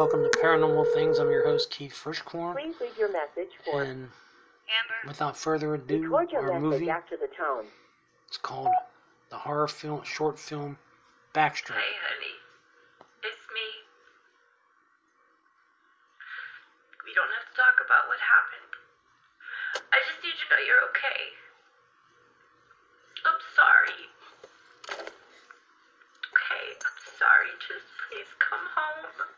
Welcome to Paranormal Things. I'm your host, Keith Frischkorn. Please leave your message for And without further ado, record your our movie after the tone. is called the horror film short film Backstreet. Hey, honey. It's me. We don't have to talk about what happened. I just need to know you're okay. I'm sorry. Okay, I'm sorry. Just please come home.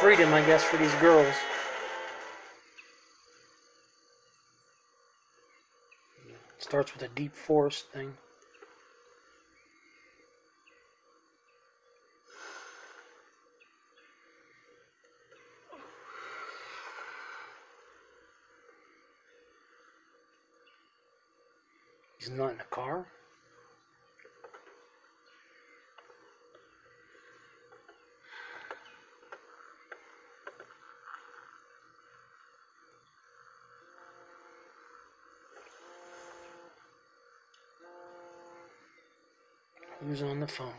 Freedom, I guess, for these girls. Starts with a deep forest thing. He's not in a car. Who's on the phone? I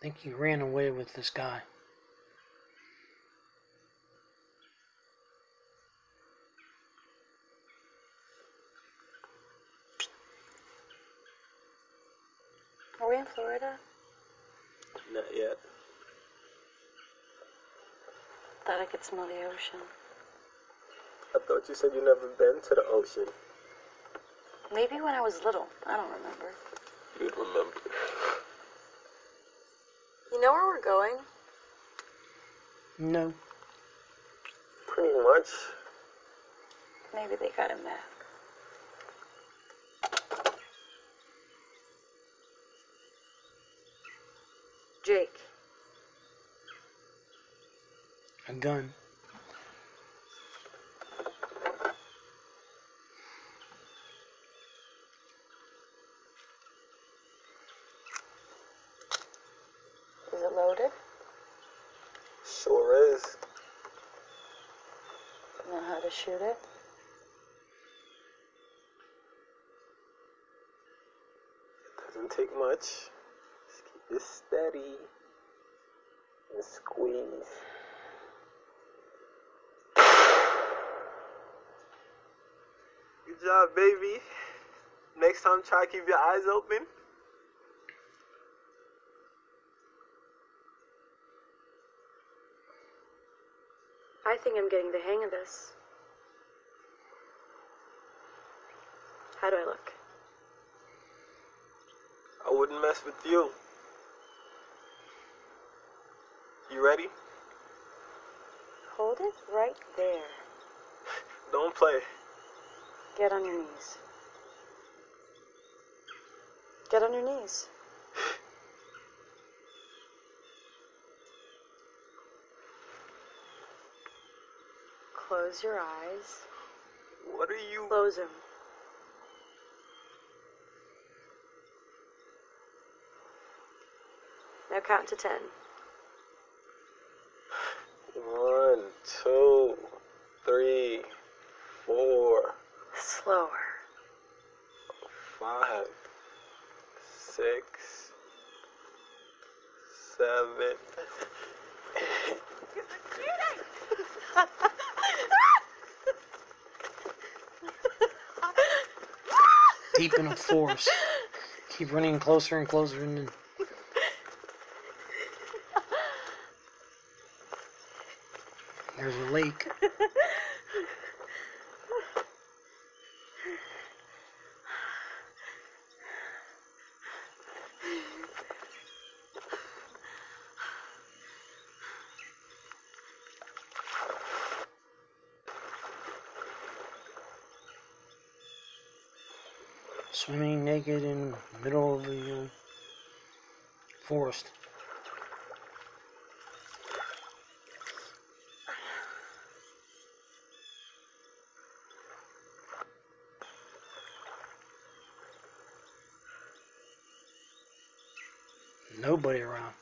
think he ran away with this guy. We in Florida? Not yet. Thought I could smell the ocean. I thought you said you never been to the ocean. Maybe when I was little. I don't remember. You'd remember. You know where we're going? No. Pretty much. Maybe they got a back. Jake, A gun. is it loaded? Sure is. Know how to shoot it? It doesn't take much. Just steady and squeeze. Good job, baby. Next time, try to keep your eyes open. I think I'm getting the hang of this. How do I look? I wouldn't mess with you. You ready? Hold it right there. Don't play. Get on your knees. Get on your knees. Close your eyes. What are you? Close them. Now count to ten. One, two, three, four, Slower. five, six, seven. Deep in a forest. Keep running closer and closer and then there's a lake. Swimming naked in the middle of the uh, forest. Nobody around.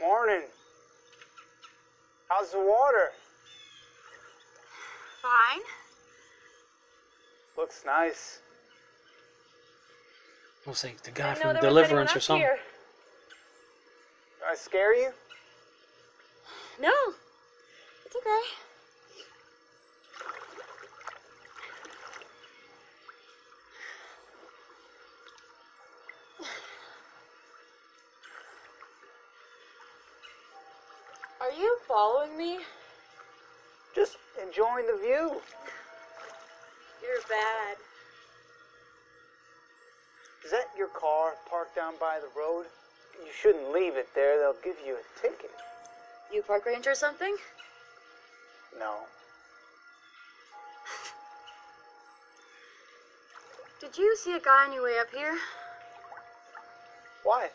Morning. How's the water? Fine. Looks nice. Looks like the guy from Deliverance or something. here. Did I scare you? No. It's okay. Are you following me? Just enjoying the view. You're bad. Is that your car parked down by the road? You shouldn't leave it there. They'll give you a ticket. You park ranger or something? No. Did you see a guy on your way up here? Why?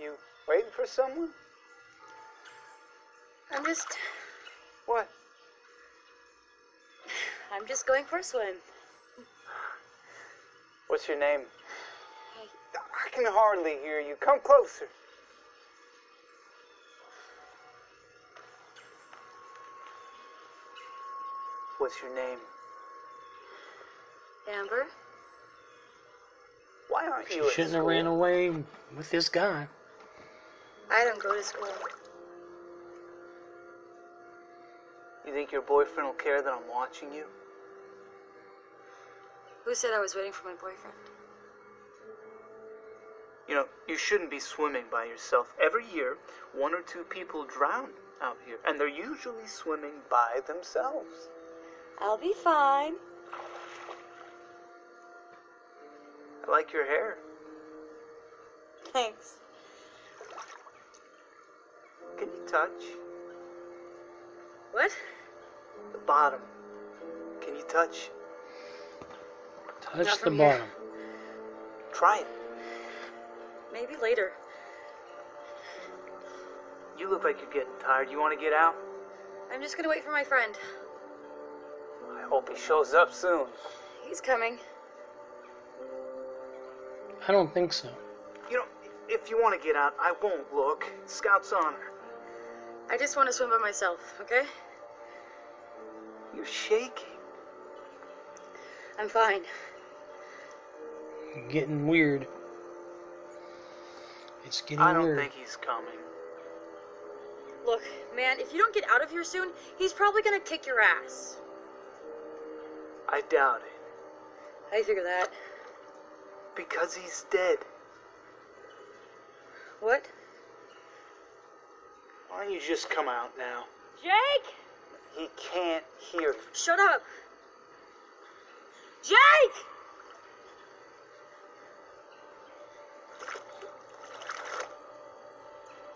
You waiting for someone? I'm just What? I'm just going for a swim. What's your name? Hey. I can hardly hear you. Come closer. What's your name? Amber? Why aren't She you at shouldn't have ran away with this guy. I don't go to school. You think your boyfriend will care that I'm watching you? Who said I was waiting for my boyfriend? You know, you shouldn't be swimming by yourself. Every year, one or two people drown out here, and they're usually swimming by themselves. I'll be fine. I like your hair. Thanks. Can you touch What? the bottom? Can you touch? Touch Not the from here. bottom. Try it. Maybe later. You look like you're getting tired. You want to get out? I'm just gonna wait for my friend. I hope he shows up soon. He's coming. I don't think so. You know, if you want to get out, I won't look. Scout's honor. I just want to swim by myself, okay? You're shaking. I'm fine. Getting weird. It's getting weird. I don't weird. think he's coming. Look, man, if you don't get out of here soon, he's probably gonna kick your ass. I doubt it. How you figure that? Because he's dead. What? Why don't you just come out now? Jake! He can't hear you. Shut up! Jake!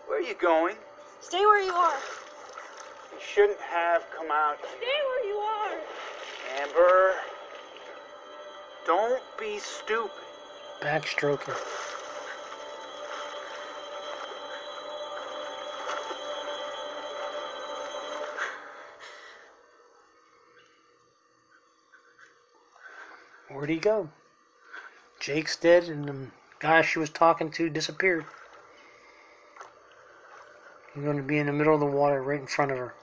Where are you going? Stay where you are. You shouldn't have come out Stay where you are. Amber. Don't be stupid. Backstroking. Where'd he go? Jake's dead, and the guy she was talking to disappeared. He's going to be in the middle of the water right in front of her.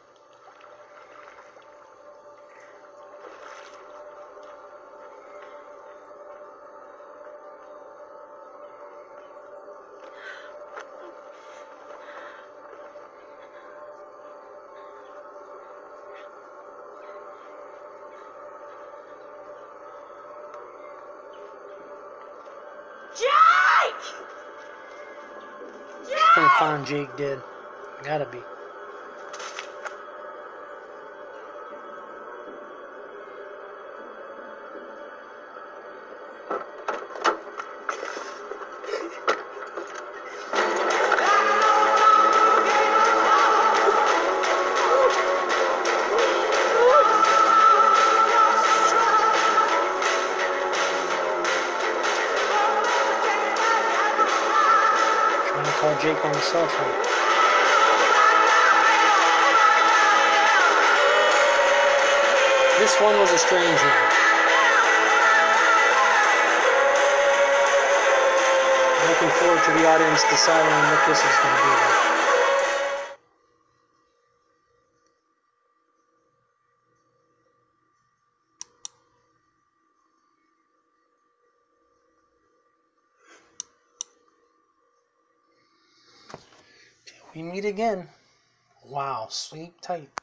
Find Jake dead. Gotta be. Call Jake on the cell phone. This one was a strange one. Looking forward to the audience deciding what this is going to be like. Meet again. Wow, sleep tight.